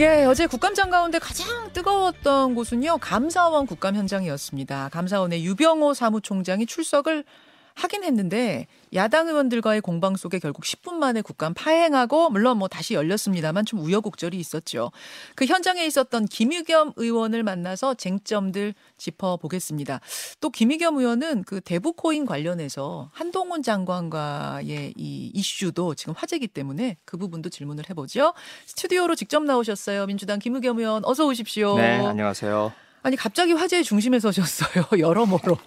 예, 어제 국감장 가운데 가장 뜨거웠던 곳은요, 감사원 국감 현장이었습니다. 감사원의 유병호 사무총장이 출석을 하긴 했는데 야당 의원들과의 공방 속에 결국 10분 만에 국감 파행하고 물론 뭐 다시 열렸습니다만 좀 우여곡절이 있었죠. 그 현장에 있었던 김유겸 의원을 만나서 쟁점들 짚어보겠습니다. 또 김유겸 의원은 그 대북 코인 관련해서 한동훈 장관과의 이 이슈도 지금 화제이기 때문에 그 부분도 질문을 해보죠. 스튜디오로 직접 나오셨어요. 민주당 김유겸 의원 어서 오십시오. 네, 안녕하세요. 아니 갑자기 화제의 중심에 서셨어요. 여러모로.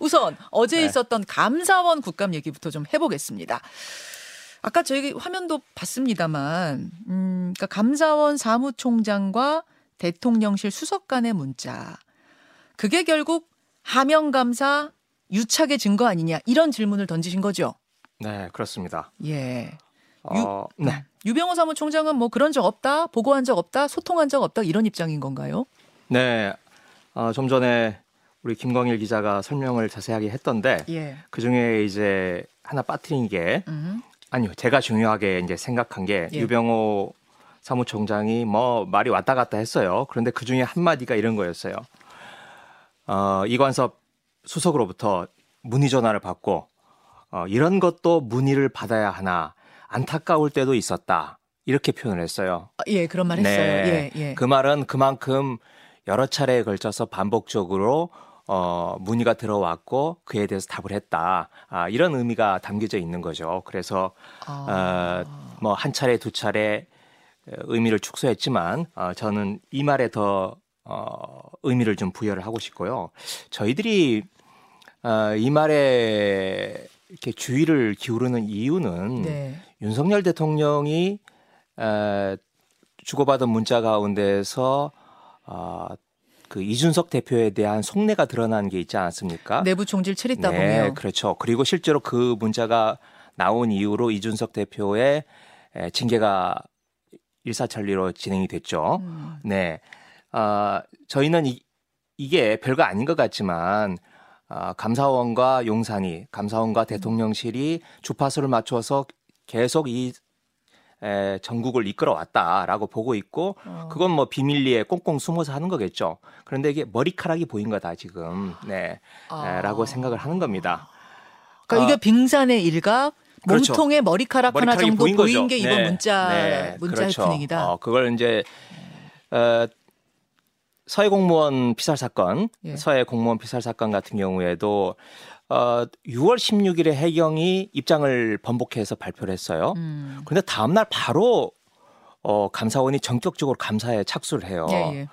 우선 어제 네. 있었던 감사원 국감 얘기부터 좀 해보겠습니다. 아까 저희 화면도 봤습니다만, 음, 그러니까 감사원 사무총장과 대통령실 수석 간의 문자. 그게 결국 하명 감사 유착의 증거 아니냐 이런 질문을 던지신 거죠. 네, 그렇습니다. 예. 어, 네. 유병호 사무총장은 뭐 그런 적 없다, 보고한 적 없다, 소통한 적 없다 이런 입장인 건가요? 네. 어, 좀 전에 우리 김광일 기자가 설명을 자세하게 했던데 예. 그 중에 이제 하나 빠뜨린 게 음. 아니요, 제가 중요하게 이제 생각한 게 예. 유병호 사무총장이 뭐 말이 왔다 갔다 했어요. 그런데 그 중에 한 마디가 이런 거였어요. 어, 이관섭 수석으로부터 문의 전화를 받고 어, 이런 것도 문의를 받아야 하나 안타까울 때도 있었다. 이렇게 표현을 했어요. 아, 예, 그런 말 했어요. 예, 예. 그 말은 그만큼 여러 차례에 걸쳐서 반복적으로 어, 문의가 들어왔고 그에 대해서 답을 했다. 아, 이런 의미가 담겨져 있는 거죠. 그래서 아. 어, 뭐 한 차례 두 차례 의미를 축소했지만 어, 저는 이 말에 더 어, 의미를 좀 부여를 하고 싶고요. 저희들이 어, 이 말에 이렇게 주의를 기울이는 이유는 네. 윤석열 대통령이 에, 주고받은 문자 가운데서 어, 그 이준석 대표에 대한 속내가 드러난 게 있지 않았습니까? 내부 총질 체리다 네, 보면 그렇죠. 그리고 실제로 그 문자가 나온 이후로 이준석 대표의 에, 징계가 일사천리로 진행이 됐죠. 음. 네, 아, 저희는 이, 이게 별거 아닌 것 같지만 아, 감사원과 용산이 감사원과 대통령실이 주파수를 맞춰서 계속 이 에, 전국을 이끌어왔다라고 보고 있고 어. 그건 뭐 비밀리에 꽁꽁 숨어서 하는 거겠죠. 그런데 이게 머리카락이 보인 거다 지금, 네, 아. 에, 라고 생각을 하는 겁니다. 그러니까 아. 이게 빙산의 일각 그렇죠. 몸통에 머리카락 하나 정도 보인, 거죠. 게 이번 네. 문자 네, 문자 그렇죠. 해프닝이다. 어, 그걸 이제 어, 서해 공무원 피살 사건, 예. 서해 공무원 피살 사건 같은 경우에도 어, 6월 16일에 해경이 입장을 번복해서 발표를 했어요. 음. 그런데 다음 날 바로 어, 감사원이 전격적으로 감사에 착수를 해요. 예, 예.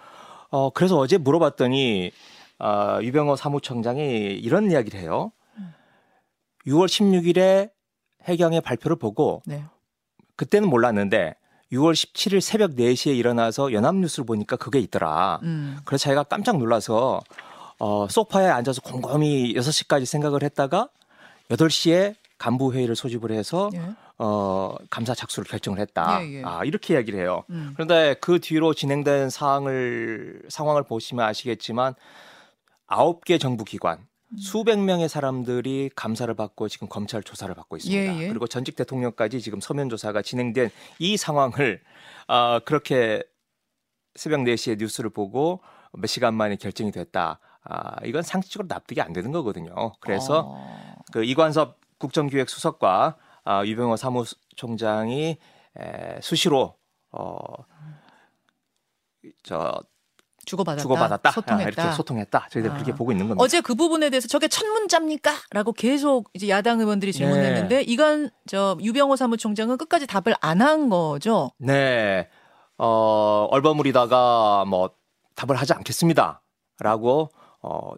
어, 그래서 어제 물어봤더니 어, 유병호 사무총장이 이런 이야기를 해요. 6월 16일에 해경의 발표를 보고 네. 그때는 몰랐는데 6월 17일 새벽 4시에 일어나서 연합뉴스를 보니까 그게 있더라. 음. 그래서 자기가 깜짝 놀라서 어, 소파에 앉아서 곰곰이 6시까지 생각을 했다가 8시에 간부 회의를 소집을 해서 예. 어, 감사 착수를 결정을 했다. 예, 예. 아, 이렇게 이야기를 해요. 음. 그런데 그 뒤로 진행된 사항을 상황을 보시면 아시겠지만 아홉 개 정부 기관 음. 수백 명의 사람들이 감사를 받고 지금 검찰 조사를 받고 있습니다. 예, 예. 그리고 전직 대통령까지 지금 서면 조사가 진행된 이 상황을 아, 그렇게 새벽 4시에 뉴스를 보고 몇 시간 만에 결정이 됐다. 아, 이건 상식적으로 납득이 안 되는 거거든요. 그래서 어. 그 이관섭 국정기획 수석과 아, 유병호 사무총장이 에, 수시로 어, 저 주고받았다. 주고받았다, 소통했다. 아, 이렇게 소통했다. 저희들 아. 그렇게 보고 있는 겁니다. 어제 그 부분에 대해서 저게 첫 문자입니까? 라고 계속 이제 야당 의원들이 질문했는데 네. 이건 저 유병호 사무총장은 끝까지 답을 안 한 거죠. 네, 어, 얼버무리다가 뭐 답을 하지 않겠습니다 라고 어,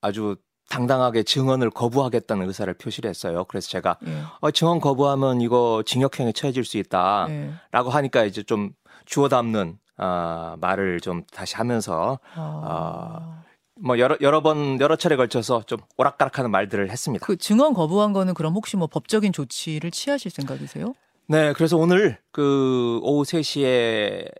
아주 당당하게 증언을 거부하겠다는 의사를 표시를 했어요. 그래서 제가 예. 어, 증언 거부하면 이거 징역형에 처해질 수 있다. 예. 라고 하니까 이제 좀 주워 담는 아, 말을 좀 다시 하면서 아. 뭐 여러 여러 번 여러 차례 걸쳐서 좀 오락가락하는 말들을 했습니다. 그 증언 거부한 거는 그럼 혹시 뭐 법적인 조치를 취하실 생각이세요? 네, 그래서 오늘 그 오후 3시에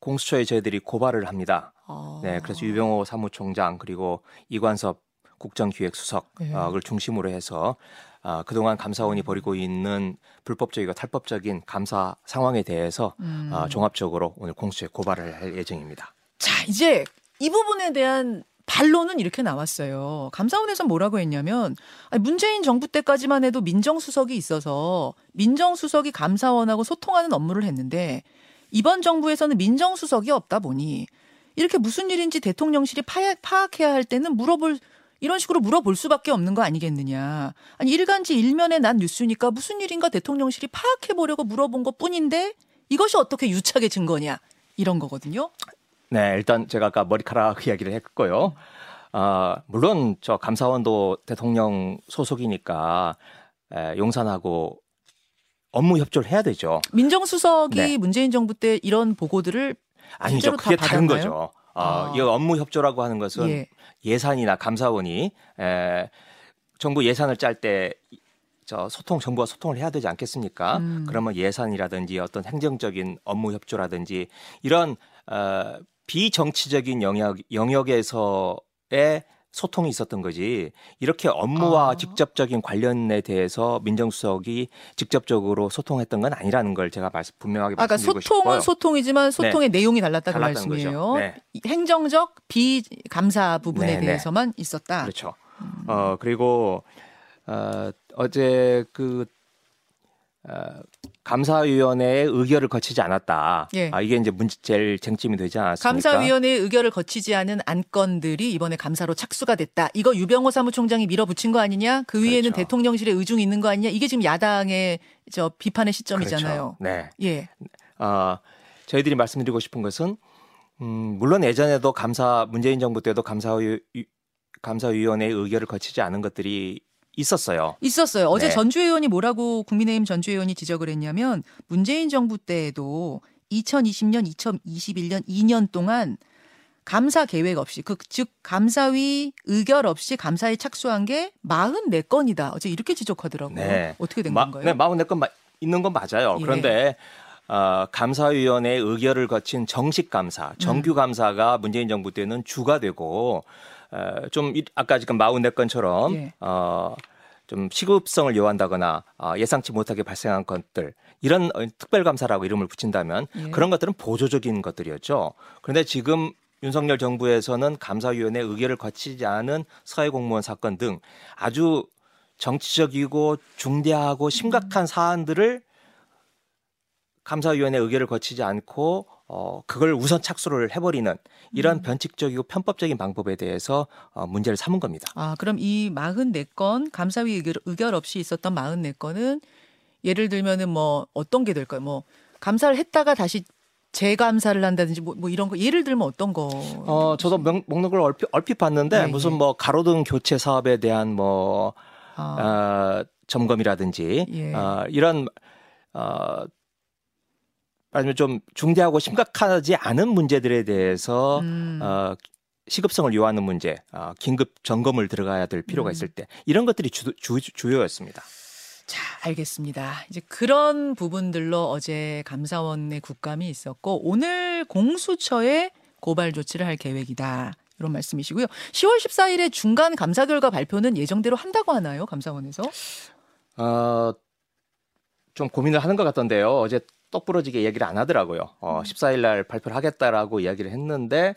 공수처에 저희들이 고발을 합니다. 아. 네, 그래서 유병호 사무총장 그리고 이관섭 국정기획수석을 네. 중심으로 해서 아, 그동안 감사원이 벌이고 있는 불법적이고 탈법적인 감사 상황에 대해서 음. 아, 종합적으로 오늘 공수처에 고발을 할 예정입니다. 자, 이제 이 부분에 대한 반론은 이렇게 나왔어요. 감사원에서 뭐라고 했냐면 문재인 정부 때까지만 해도 민정수석이 있어서 민정수석이 감사원하고 소통하는 업무를 했는데 이번 정부에서는 민정수석이 없다 보니 이렇게 무슨 일인지 대통령실이 파악, 파악해야 할 때는 물어볼 이런 식으로 물어볼 수밖에 없는 거 아니겠느냐. 아니 일간지 일면에 난 뉴스니까 무슨 일인가 대통령실이 파악해 보려고 물어본 것 뿐인데 이것이 어떻게 유착의 증거냐 이런 거거든요. 네, 일단 제가 아까 머리카락 이야기를 했고요. 아, 물론 저 감사원도 대통령 소속이니까 에, 용산하고 업무 협조를 해야 되죠. 민정수석이 네. 문재인 정부 때 이런 보고들을 아니죠. 그게 다른? 거죠. 아. 어, 이 업무 협조라고 하는 것은 예. 예산이나 감사원이 에, 정부 예산을 짤때 저 소통 정부와 소통을 해야 되지 않겠습니까? 음. 그러면 예산이라든지 어떤 행정적인 업무 협조라든지 이런 어, 비정치적인 영역 영역에서의 소통이 있었던 거지 이렇게 업무와 아. 직접적인 관련에 대해서 민정수석이 직접적으로 소통했던 건 아니라는 걸 제가 말씀 분명하게 아까 말씀드리고 소통은 싶고요. 소통이지만 소통의 내용이 달랐다 그 달랐다는 말씀이에요. 네. 행정적 비감사 부분에 네, 네. 대해서만 있었다. 그렇죠. 어 그리고 어, 어제 그 어, 감사위원회의 의결을 거치지 않았다. 예. 아 이게 이제 문제 제일 쟁점이 되지 않았습니까? 감사위원회의 의결을 거치지 않은 안건들이 이번에 감사로 착수가 됐다. 이거 유병호 사무총장이 밀어붙인 거 아니냐? 그 위에는 그렇죠. 대통령실의 의중이 있는 거 아니냐? 이게 지금 야당의 저 비판의 시점이잖아요. 그렇죠. 네. 예. 어, 저희들이 말씀드리고 싶은 것은 음, 물론 예전에도 감사 문재인 정부 때도 감사위 감사위원회의 의결을 거치지 않은 것들이 있었어요. 있었어요. 어제 네. 전주 의원이 뭐라고 국민의힘 전주 의원이 지적을 했냐면 문재인 정부 때에도 2020년, 2021년 2년 동안 감사 계획 없이 그 즉 감사위 의결 없이 감사에 착수한 게 44건이다. 어제 이렇게 지적하더라고요. 네. 어떻게 된 마, 건가요? 네, 44건 마- 있는 건 맞아요. 예. 그런데 어, 감사위원회 의결을 거친 정식 감사, 정규 음. 감사가 문재인 정부 때는 주가 되고 어, 좀 이- 아까 지금 44건처럼 예. 어, 좀 시급성을 요한다거나 어, 예상치 못하게 발생한 것들 이런 어, 특별감사라고 이름을 붙인다면 예. 그런 것들은 보조적인 것들이었죠. 그런데 지금 윤석열 정부에서는 감사위원회 의결을 거치지 않은 서해 공무원 사건 등 아주 정치적이고 중대하고 심각한 사안들을 감사위원회 의결을 거치지 않고 어 그걸 우선 착수를 해버리는 이런 변칙적이고 편법적인 방법에 대해서 어, 문제를 삼은 겁니다. 아, 그럼 이 44건 감사위 의결, 의결 없이 있었던 44건은 예를 들면은 뭐 어떤 게 될까요? 뭐 감사를 했다가 다시 재감사를 한다든지 뭐, 뭐 이런 거 예를 들면 어떤 거? 어 저도 명, 목록을 얼핏, 얼핏 봤는데 예, 무슨 예. 뭐 가로등 교체 사업에 대한 뭐 아, 어, 점검이라든지 예. 어, 이런 어 말하자면 좀 중대하고 심각하지 않은 문제들에 대해서 음. 어, 시급성을 요하는 문제, 어, 긴급 점검을 들어가야 될 필요가 음. 있을 때 이런 것들이 주, 주, 주요였습니다. 자, 알겠습니다. 이제 그런 부분들로 어제 감사원의 국감이 있었고 오늘 공수처에 고발 조치를 할 계획이다. 이런 말씀이시고요. 10월 14일에 중간 감사 결과 발표는 예정대로 한다고 하나요? 감사원에서? 어, 좀 고민을 하는 것 같던데요. 어제 똑부러지게 얘기를 안 하더라고요. 어, 14일 날 발표를 하겠다라고 이야기를 했는데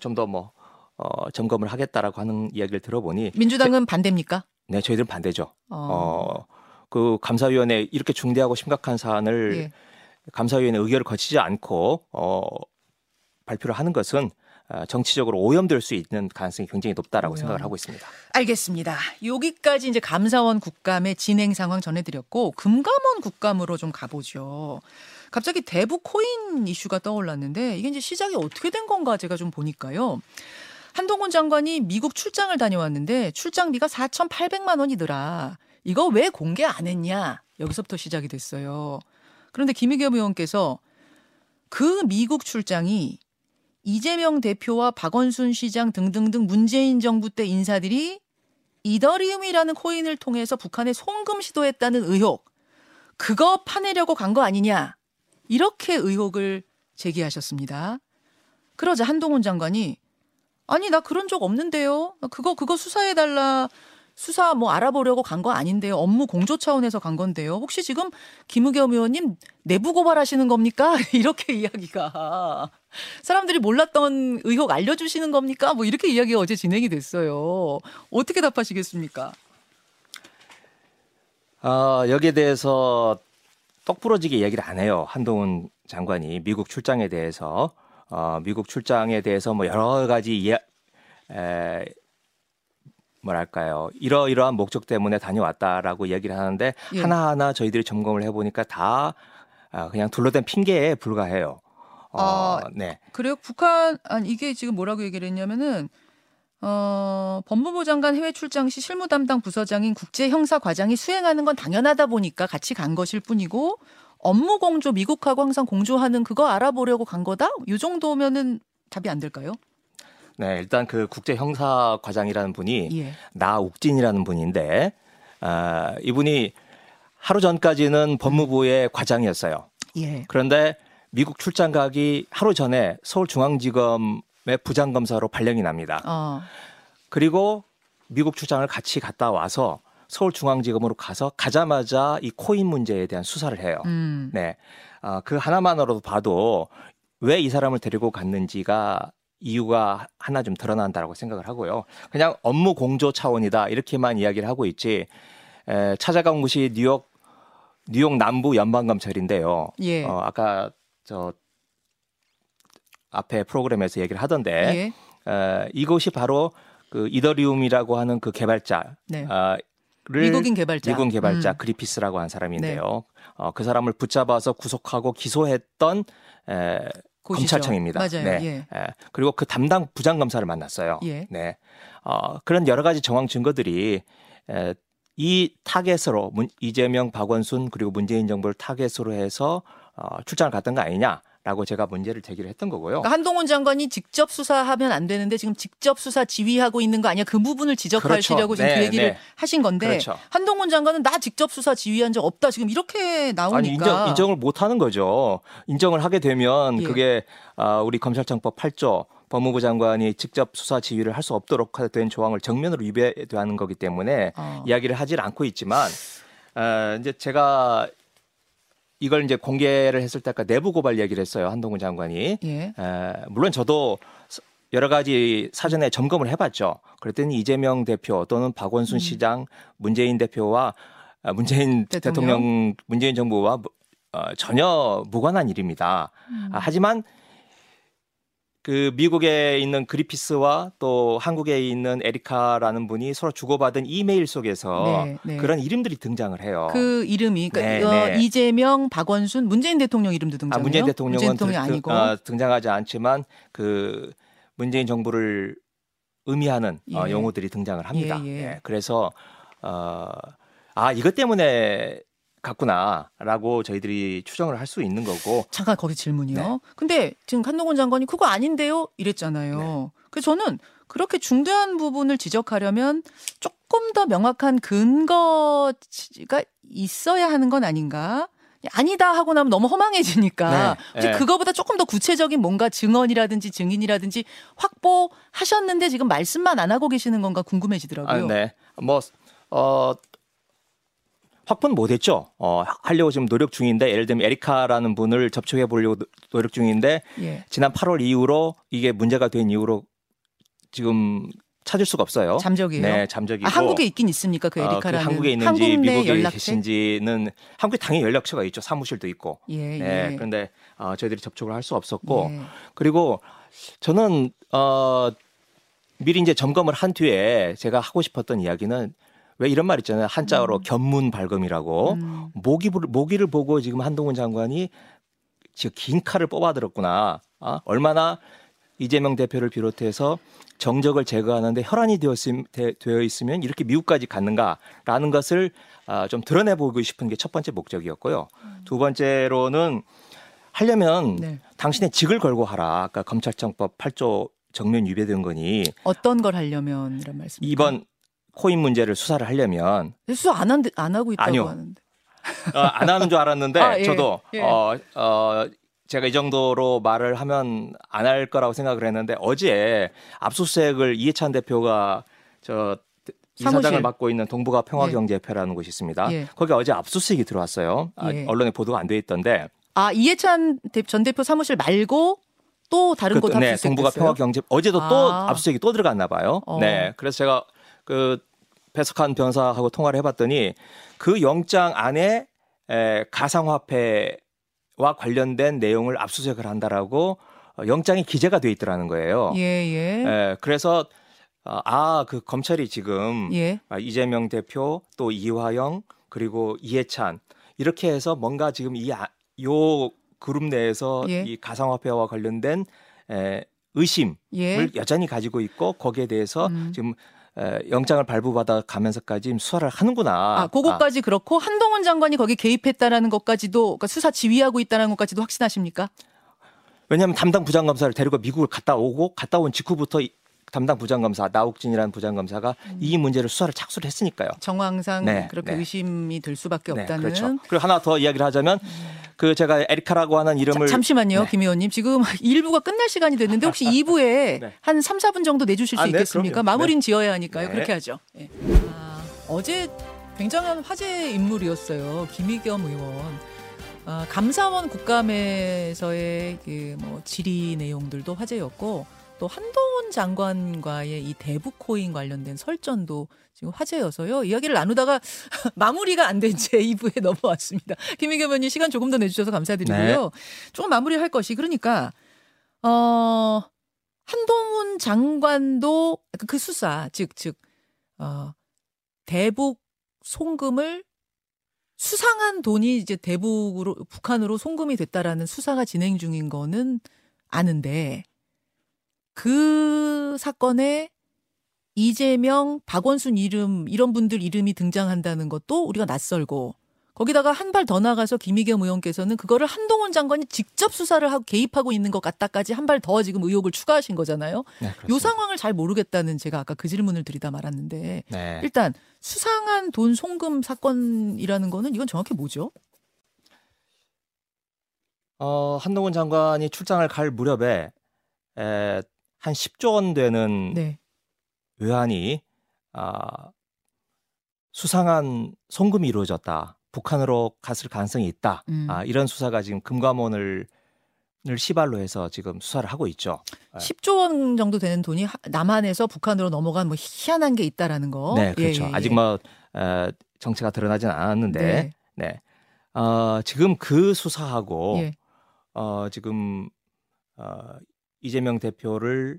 좀 더 뭐 어, 점검을 하겠다라고 하는 이야기를 들어보니 민주당은 반대입니까? 네 저희들은 반대죠. 어. 어, 그 감사위원회 이렇게 중대하고 심각한 사안을 예. 감사위원회 의결을 거치지 않고 어, 발표를 하는 것은 어, 정치적으로 오염될 수 있는 가능성이 굉장히 높다라고 오염. 생각을 하고 있습니다. 알겠습니다. 여기까지 이제 감사원 국감의 진행 상황 전해드렸고 금감원 국감으로 좀 가보죠. 갑자기 대북 코인 이슈가 떠올랐는데 이게 이제 시작이 어떻게 된 건가 제가 좀 보니까요. 한동훈 장관이 미국 출장을 다녀왔는데 출장비가 4,800만 원이더라. 이거 왜 공개 안 했냐? 여기서부터 시작이 됐어요. 그런데 김의겸 의원께서 그 미국 출장이 이재명 대표와 박원순 시장 등등등 문재인 정부 때 인사들이 이더리움이라는 코인을 통해서 북한에 송금 시도했다는 의혹, 그거 파내려고 간 거 아니냐, 이렇게 의혹을 제기하셨습니다. 그러자 한동훈 장관이 아니 나 그런 적 없는데요. 그거 그거 수사해 달라. 수사 뭐 알아보려고 간 거 아닌데요. 업무 공조 차원에서 간 건데요. 혹시 지금 김우겸 의원님 내부 고발하시는 겁니까? 이렇게 이야기가 사람들이 몰랐던 의혹 알려주시는 겁니까? 뭐 이렇게 이야기가 어제 진행이 됐어요. 어떻게 답하시겠습니까? 어, 여기에 대해서 똑부러지게 얘기를 안 해요. 한동훈 장관이 미국 출장에 대해서 어, 미국 출장에 대해서 뭐 여러 가지 예, 에, 뭐랄까요 이러이러한 목적 때문에 다녀왔다라고 얘기를 하는데 예. 하나하나 저희들이 점검을 해보니까 다 아, 그냥 둘러댄 핑계에 불과해요. 어, 아, 네. 그래요? 북한 아니 이게 지금 뭐라고 얘기를 했냐면은 어, 법무부 장관 해외 출장 시 실무 담당 부서장인 국제 형사 과장이 수행하는 건 당연하다 보니까 같이 간 것일 뿐이고 업무 공조 미국하고 항상 공조하는 그거 알아보려고 간 거다? 요 정도면은 답이 안 될까요? 네, 일단 그 국제 형사 과장이라는 분이 예. 나욱진이라는 분인데 아, 이분이 하루 전까지는 법무부의 과장이었어요. 예. 그런데 미국 출장 가기 하루 전에 서울중앙지검의 부장검사로 발령이 납니다. 어. 그리고 미국 출장을 같이 갔다 와서 서울중앙지검으로 가서 가자마자 이 코인 문제에 대한 수사를 해요. 음. 네. 아, 그 하나만으로도 봐도 왜 이 사람을 데리고 갔는지가 이유가 하나 좀 드러난다라고 생각을 하고요. 그냥 업무 공조 차원이다 이렇게만 이야기를 하고 있지. 에, 찾아간 곳이 뉴욕 뉴욕 남부 연방 검찰인데요. 예. 어, 아까 저 앞에 프로그램에서 얘기를 하던데 예. 에, 이곳이 바로 그 이더리움이라고 하는 그 개발자 네. 아, 를 미국인 개발자. 미국 개발자 음. 네. 그리피스라고 한 사람인데요. 어, 그 사람을 붙잡아서 구속하고 기소했던 에, 곳이죠. 검찰청입니다. 맞아요. 네. 예. 에, 그리고 그 담당 부장 검사를 만났어요. 예. 네. 어, 그런 여러 가지 정황 증거들이 에, 이 타겟으로 문, 이재명, 박원순 그리고 문재인 정부를 타겟으로 해서 어, 출장을 갔던 거 아니냐 라고 제가 문제를 제기를 했던 거고요. 그러니까 한동훈 장관이 직접 수사하면 안 되는데 지금 직접 수사 지휘하고 있는 거 아니야? 그 부분을 지적하시려고 그렇죠. 지금 그 네, 얘기를 네. 하신 건데 그렇죠. 한동훈 장관은 나 직접 수사 지휘한 적 없다. 지금 이렇게 나오니까 아니 인정 인정을 못 하는 거죠. 인정을 하게 되면 예. 그게 아, 우리 검찰청법 8조 법무부 장관이 직접 수사 지휘를 할 수 없도록 된 조항을 정면으로 위배하는 거기 때문에 어. 이야기를 하질 않고 있지만 어, 이제 제가 이걸 이제 공개를 했을 때 아까 내부 고발 얘기를 했어요 한동훈 장관이 예. 에, 물론 저도 스- 여러 가지 사전에 점검을 해봤죠. 그랬더니 이재명 대표 또는 박원순 음. 시장, 문재인 대표와 아, 문재인 대통령? 대통령, 문재인 정부와 무- 어, 전혀 무관한 일입니다. 음. 아, 하지만 그 미국에 있는 그리피스와 또 한국에 있는 에리카라는 분이 서로 주고받은 이메일 속에서 네, 네. 그런 이름들이 등장을 해요. 그 이름이 그러니까 네, 어, 네. 이재명, 박원순, 문재인 대통령 이름도 등장해요. 아, 문재인 대통령은 문재인 대통령이 드- 아니고 아, 등장하지 않지만 그 문재인 정부를 의미하는 어, 예. 용어들이 등장을 합니다. 예, 예. 예, 그래서 어, 아 이것 때문에 갔구나라고 저희들이 추정을 할 수 있는 거고 잠깐 거기 질문이요. 네. 근데 지금 한동훈 장관이 그거 아닌데요? 이랬잖아요. 네. 그래서 저는 그렇게 중대한 부분을 지적하려면 조금 더 명확한 근거가 있어야 하는 건 아닌가? 아니다 하고 나면 너무 허망해지니까 네, 혹시 네. 그거보다 조금 더 구체적인 뭔가 증언이라든지 증인이라든지 확보하셨는데 지금 말씀만 안 하고 계시는 건가 궁금해지더라고요. 아, 네. 뭐 어, 확보는 못했죠. 어, 하려고 지금 노력 중인데 예를 들면 에리카라는 분을 접촉해 보려고 노- 노력 중인데 예. 지난 8월 이후로 이게 문제가 된 이후로 지금 찾을 수가 없어요. 잠적이에요. 네, 잠적이고. 아, 한국에 있긴 있습니까 그 어, 그 에리카라는 한국에 있는지 한국 내 미국에 연락처? 계신지는 한국에 당연히 연락처가 있죠. 사무실도 있고. 예, 네. 예. 그런데 어, 저희들이 접촉을 할 수 없었고 예. 그리고 저는 어 미리 이제 점검을 한 뒤에 제가 하고 싶었던 이야기는 왜 이런 말 있잖아요. 한자어로 견문 발검이라고 음. 모기를 모기를 보고 지금 한동훈 장관이 지금 긴 칼을 뽑아들었구나. 아, 얼마나 이재명 대표를 비롯해서 정적을 제거하는데 혈안이 되었음, 되, 되어 있으면 이렇게 미국까지 갔는가라는 것을 아, 좀 드러내보고 싶은 게 첫 번째 목적이었고요. 두 번째로는 하려면 네. 당신의 직을 걸고 하라. 아까 검찰청법 8조 정면 위배된 거니 어떤 걸 하려면 이런 말씀. 이번 코인 문제를 수사를 하려면 수안 한, 안 하고 있다고 아니요. 하는데. 어, 안 하는 줄 알았는데 아, 예, 저도 예. 어, 어, 제가 이 정도로 말을 하면 안 할 거라고 생각을 했는데 어제 압수수색을 이해찬 대표가 저 사무실. 이사장을 맡고 있는 동북아 평화경제협회라는 곳이 있습니다. 예. 거기 어제 압수수색이 들어왔어요. 아, 예. 언론에 보도가 안 돼 있던데 아 이해찬 대- 전 대표 사무실 말고 또 다른 곳 그, 네, 압수수색 동북아? 평화경제 어제도 또 아. 압수수색이 또 들어갔나 봐요. 어. 네, 그래서 제가 그 배석한 변사하고 통화를 해봤더니 그 영장 안에 에, 가상화폐와 관련된 내용을 압수수색을 한다라고 어, 영장이 기재가 돼 있더라는 거예요. 예, 예. 에, 그래서 아 그 검찰이 지금 예. 아, 이재명 대표 또 이화영 그리고 이해찬 이렇게 해서 뭔가 지금 이 요 그룹 내에서 예. 이 가상화폐와 관련된 에, 의심을 예. 여전히 가지고 있고 거기에 대해서 음. 지금 에, 영장을 발부받아 가면서까지 수사를 하는구나. 아, 그거까지 그렇고 한동훈 장관이 거기 개입했다라는 것까지도 그러니까 수사 지휘하고 있다는 것까지도 확신하십니까? 왜냐하면 담당 부장검사를 데리고 미국을 갔다 오고 갔다 온 직후부터 이 담당 부장검사 나욱진이라는 부장검사가 이 문제를 수사를 착수를 했으니까요. 정황상 네, 그렇게 네. 의심이 들 수밖에 네, 없다는. 그렇죠. 그리고 하나 더 이야기를 하자면 그 제가 에리카라고 하는 이름을 자, 잠시만요, 네. 김 의원님. 지금 1부가 끝날 시간이 됐는데 혹시 2부에 네. 한 3, 4분 정도 내주실 수 아, 네, 있겠습니까? 그럼요. 마무리는 지어야 하니까요. 네. 그렇게 하죠. 예. 아, 어제 굉장한 화제 인물이었어요. 김의겸 의원. 아, 감사원 국감에서의 그 뭐 질의 내용들도 화제였고 또 한동훈 장관과의 이 대북 코인 관련된 설전도 지금 화제여서요. 이야기를 나누다가 마무리가 안 된 채 2부에 넘어왔습니다. 김희겸 의원님 시간 조금 더 내주셔서 감사드리고요. 조금 마무리할 것이 그러니까 어 한동훈 장관도 그 수사 즉즉 어 대북 송금을 수상한 돈이 이제 대북으로 북한으로 송금이 됐다라는 수사가 진행 중인 거는 아는데 그 사건에 이재명, 박원순 이름 이런 분들 이름이 등장한다는 것도 우리가 낯설고 거기다가 한 발 더 나가서 김의겸 의원께서는 그거를 한동훈 장관이 직접 수사를 하고 개입하고 있는 것 같다까지 한 발 더 지금 의혹을 추가하신 거잖아요. 네, 요. 상황을 잘 모르겠다는 제가 아까 그 질문을 드리다 말았는데 네. 일단 수상한 돈 송금 사건이라는 거는 이건 정확히 뭐죠? 어, 한동훈 장관이 출장을 갈 무렵에 에, 한 10조 원 되는 네. 외환이 아, 수상한 송금이 이루어졌다. 북한으로 갔을 가능성이 있다. 음. 아, 이런 수사가 지금 금감원을 을 시발로 해서 지금 수사를 하고 있죠. 네. 10조 원 정도 되는 돈이 하- 남한에서 북한으로 넘어간 뭐 희한한 게 있다라는 거. 네, 그렇죠. 예, 예, 아직 예. 뭐 에, 정체가 드러나진 않았는데, 네. 네. 어, 지금 그 수사하고 예. 어, 지금 어, 이재명 대표를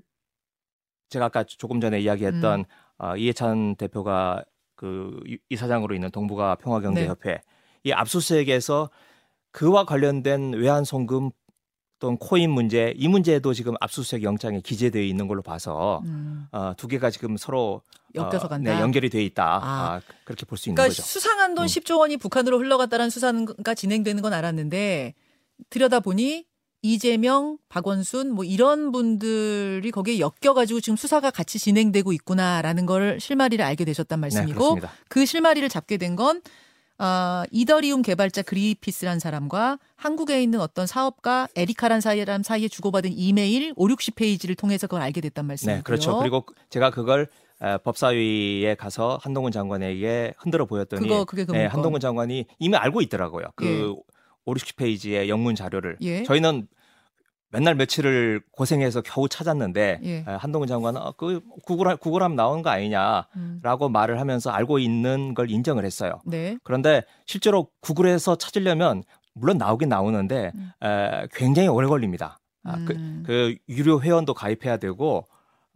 제가 아까 조금 전에 이야기했던 음. 어, 이해찬 대표가 그 이- 이사장으로 있는 동북아 평화경제협회 네. 이 압수수색에서 그와 관련된 외환 송금 또는 코인 문제 이 문제도 지금 압수수색 영장에 기재되어 있는 걸로 봐서 음. 어, 두 개가 지금 서로 엮여서 어, 간다. 네, 연결이 돼 있다. 아. 아, 그렇게 볼 수 있는 그러니까 거죠. 수상한 돈 음. 10조 원이 북한으로 흘러갔다는 수사가 진행되는 건 알았는데 들여다 보니 이재명, 박원순 뭐 이런 분들이 거기에 엮여가지고 지금 수사가 같이 진행되고 있구나라는 걸 실마리를 알게 되셨단 네, 말씀이고 그렇습니다. 그 실마리를 잡게 된건 아, 이더리움 개발자 그리피스란 사람과 한국에 있는 어떤 사업가 에리카란 사람 사이에 주고받은 이메일 5, 60페이지를 통해서 그걸 알게 됐단 말씀이고요. 네, 그렇죠. 그리고 제가 그걸 에, 법사위에 가서 한동훈 장관에게 흔들어 보였더니 그거 네, 문건. 한동훈 장관이 이미 알고 있더라고요. 그 예. 5, 60페이지의 영문 자료를. 예. 저희는 맨날 며칠을 고생해서 겨우 찾았는데 예. 에, 한동훈 장관은 어, 그 구글 구글하면 나오는 거 아니냐라고 음. 말을 하면서 알고 있는 걸 인정을 했어요. 네. 그런데 실제로 구글에서 찾으려면 물론 나오긴 나오는데 음. 에, 굉장히 오래 걸립니다. 아, 그, 음. 그 유료 회원도 가입해야 되고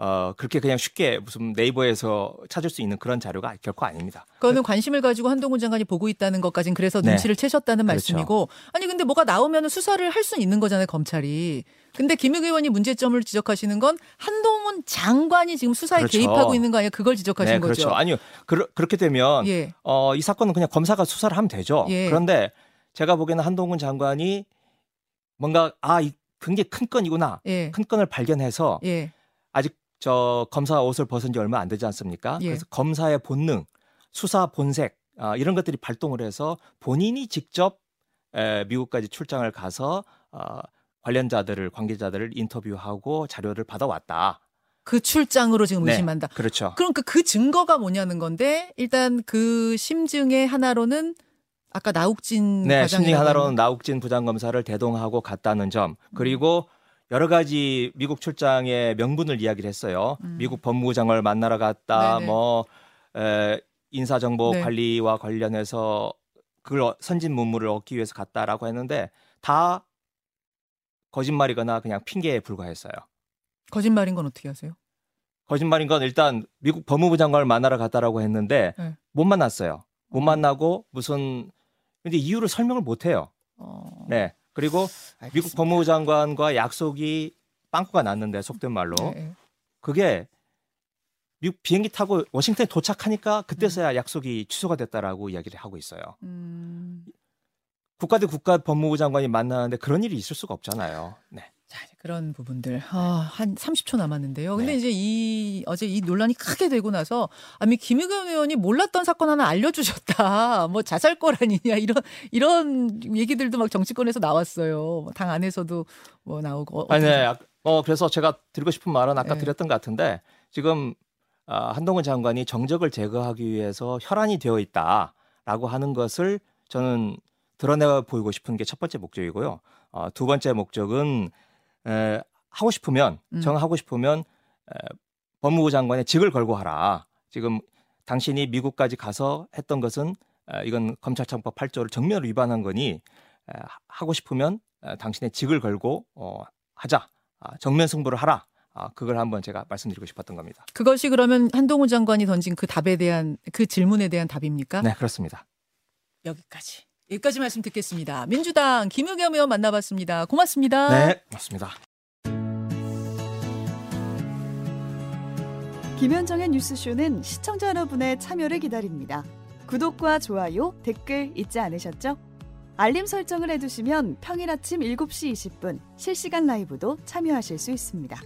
어 그렇게 그냥 쉽게 무슨 네이버에서 찾을 수 있는 그런 자료가 결코 아닙니다. 그거는 관심을 가지고 한동훈 장관이 보고 있다는 것까진 그래서 네. 눈치를 채셨다는 그렇죠. 말씀이고 아니 근데 뭐가 나오면 수사를 할 수는 있는 거잖아요 검찰이 근데 김의겸 의원이 문제점을 지적하시는 건 한동훈 장관이 지금 수사에 그렇죠. 개입하고 있는 거 아니야 그걸 지적하신 네, 그렇죠. 거죠 아니요. 그, 그렇게 되면 예 어, 이 사건은 그냥 검사가 수사를 하면 되죠. 예. 그런데 제가 보기에는 한동훈 장관이 뭔가 아, 이 굉장히 큰 건이구나. 예, 큰 건을 발견해서 예, 저 검사 옷을 벗은 지 얼마 안 되지 않습니까? 예. 그래서 검사의 본능, 수사 본색 아, 이런 것들이 발동을 해서 본인이 직접 에, 미국까지 출장을 가서 어, 관련자들을 관계자들을 인터뷰하고 자료를 받아왔다. 그 출장으로 지금 네, 의심한다. 그렇죠. 그러니까 그 증거가 뭐냐는 건데 일단 그 심증의 하나로는 아까 나욱진 네, 심리 하나로는 나욱진 부장검사를 대동하고 갔다는 점 그리고 여러 가지 미국 출장의 명분을 이야기를 했어요. 음. 미국 법무부 장관을 만나러 갔다. 네네. 뭐 에, 인사정보 네. 관리와 관련해서 그걸 어- 선진 문물을 얻기 위해서 갔다라고 했는데 다 거짓말이거나 그냥 핑계에 불과했어요. 거짓말인 건 어떻게 하세요? 거짓말인 건 일단 미국 법무부 장관을 만나러 갔다라고 했는데 네. 못 만났어요. 못 만나고 무슨 근데 이유를 설명을 못 해요. 어, 네. 그리고 알겠습니다. 미국 법무부 장관과 약속이 빵꾸가 났는데 속된 말로 네, 네. 그게 미국 비행기 타고 워싱턴에 도착하니까 음. 그때서야 약속이 취소가 됐다라고 이야기를 하고 있어요. 음, 국가 대 국가 법무부 장관이 만나는데 그런 일이 있을 수가 없잖아요. 네. 그런 부분들 아, 한 30초 남았는데요. 근데 네. 이제 이 어제 이 논란이 크게 되고 나서 아니 김의겸 의원이 몰랐던 사건 하나 알려주셨다. 뭐 자살골 아니냐 이런 이런 얘기들도 막 정치권에서 나왔어요. 뭐당 안에서도 뭐 나오고. 아니, 어떻게 네. 아, 어, 그래서 제가 드리고 싶은 말은 아까 네. 드렸던 것 같은데 지금 아, 한동훈 장관이 정적을 제거하기 위해서 혈안이 되어 있다라고 하는 것을 저는 드러내 보이고 싶은 게 첫 번째 목적이고요. 어, 두 번째 목적은 에, 하고 싶으면 음. 정하고 싶으면 에, 법무부 장관의 직을 걸고 하라. 지금 당신이 미국까지 가서 했던 것은 에, 이건 검찰청법 8조를 정면으로 위반한 거니 에, 하고 싶으면 에, 당신의 직을 걸고 어, 하자. 아, 정면 승부를 하라. 아, 그걸 한번 제가 말씀드리고 싶었던 겁니다. 그것이 그러면 한동훈 장관이 던진 그 답에 대한 그 질문에 대한 답입니까? 네, 그렇습니다. 여기까지. 여기까지 말씀 듣겠습니다. 민주당 김의겸 의원 만나봤습니다. 고맙습니다. 네, 맞습니다. 김현정의 뉴스쇼는 시청자 여러분의 참여를 기다립니다. 구독과 좋아요, 댓글 잊지 않으셨죠? 알림 설정을 해두시면 평일 아침 7시 20분 실시간 라이브도 참여하실 수 있습니다.